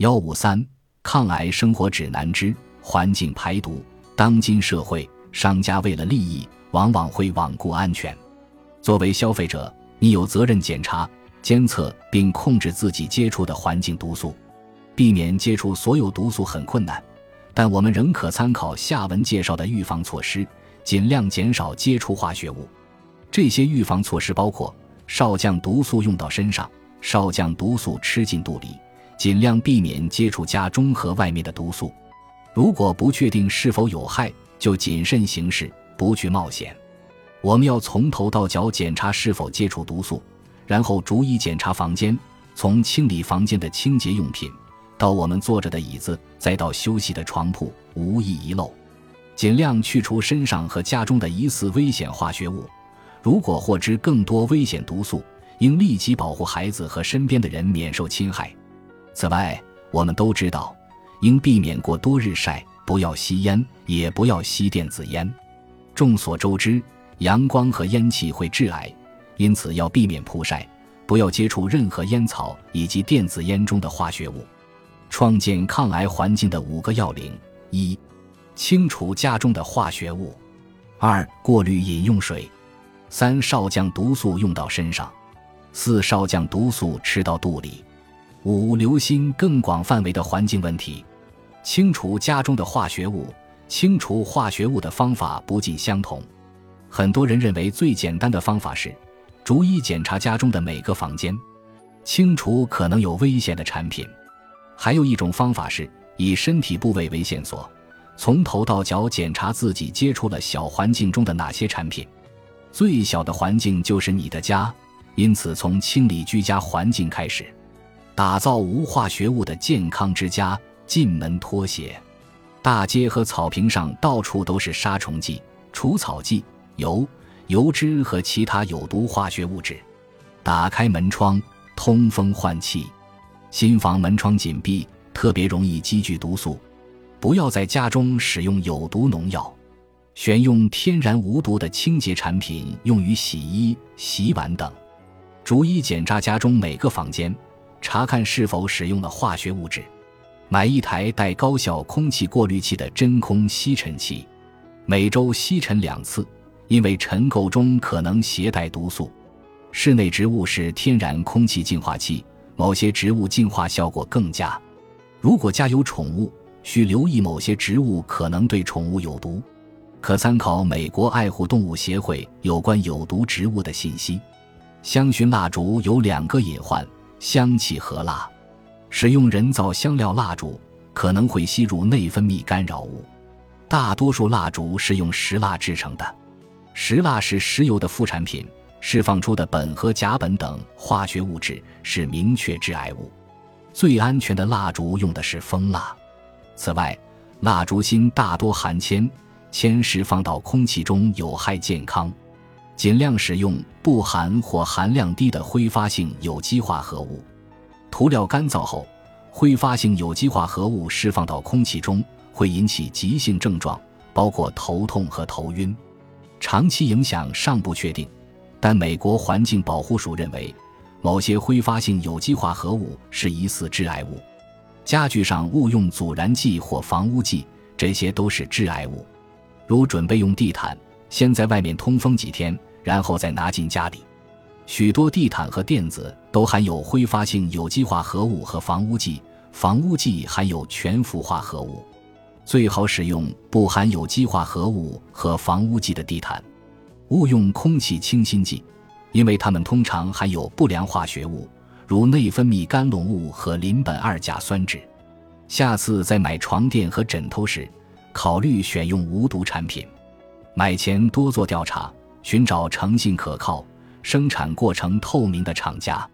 幺五三抗癌生活指南之环境排毒。当今社会，商家为了利益，往往会罔顾安全。作为消费者，你有责任检查、监测并控制自己接触的环境毒素。避免接触所有毒素很困难，但我们仍可参考下文介绍的预防措施，尽量减少接触化学物。这些预防措施包括：少将毒素用到身上，少将毒素吃进肚里。尽量避免接触家中和外面的毒素。如果不确定是否有害，就谨慎行事，不去冒险。我们要从头到脚检查是否接触毒素，然后逐一检查房间，从清理房间的清洁用品，到我们坐着的椅子，再到休息的床铺，无一遗漏。尽量去除身上和家中的疑似危险化学物。如果获知更多危险毒素，应立即保护孩子和身边的人免受侵害。此外，我们都知道，应避免过多日晒，不要吸烟，也不要吸电子烟。众所周知，阳光和烟气会致癌，因此要避免曝晒，不要接触任何烟草以及电子烟中的化学物。创建抗癌环境的五个要领：一、清除家中的化学物；二、过滤饮用水；三、少将毒素用到身上；四、少将毒素吃到肚里。五、留心更广范围的环境问题，清除家中的化学物。清除化学物的方法不尽相同。很多人认为最简单的方法是逐一检查家中的每个房间，清除可能有危险的产品。还有一种方法是以身体部位为线索，从头到脚检查自己接触了小环境中的哪些产品。最小的环境就是你的家，因此从清理居家环境开始。打造无化学物的健康之家。进门脱鞋，大街和草坪上到处都是杀虫剂、除草剂、油、油脂和其他有毒化学物质。打开门窗，通风换气。新房门窗紧闭，特别容易积聚毒素。不要在家中使用有毒农药。选用天然无毒的清洁产品，用于洗衣、洗碗等。逐一检查家中每个房间。查看是否使用了化学物质，买一台带高效空气过滤器的真空吸尘器，每周吸尘两次，因为尘垢中可能携带毒素。室内植物是天然空气净化器，某些植物净化效果更佳。如果家有宠物，需留意某些植物可能对宠物有毒，可参考美国爱护动物协会有关有毒植物的信息。香薰蜡烛有两个隐患。香气和辣，使用人造香料蜡烛可能会吸入内分泌干扰物。大多数蜡烛是用石蜡制成的，石蜡是石油的副产品，释放出的苯和甲苯等化学物质是明确致癌物。最安全的蜡烛用的是蜂蜡。此外，蜡烛芯大多含铅，铅释放到空气中有害健康。尽量使用不含或含量低的挥发性有机化合物。涂料干燥后，挥发性有机化合物释放到空气中，会引起急性症状，包括头痛和头晕。长期影响尚不确定，但美国环境保护署认为，某些挥发性有机化合物是疑似致癌物。家具上勿用阻燃剂或防污剂，这些都是致癌物。如准备用地毯，先在外面通风几天。然后再拿进家里，许多地毯和垫子都含有挥发性有机化合物和防污剂，防污剂含有全氟化合物，最好使用不含有机化合物和防污剂的地毯。勿用空气清新剂，因为它们通常含有不良化学物，如内分泌干拢物和邻苯二甲酸酯。下次在买床垫和枕头时，考虑选用无毒产品。买前多做调查。寻找诚信可靠、生产过程透明的厂家。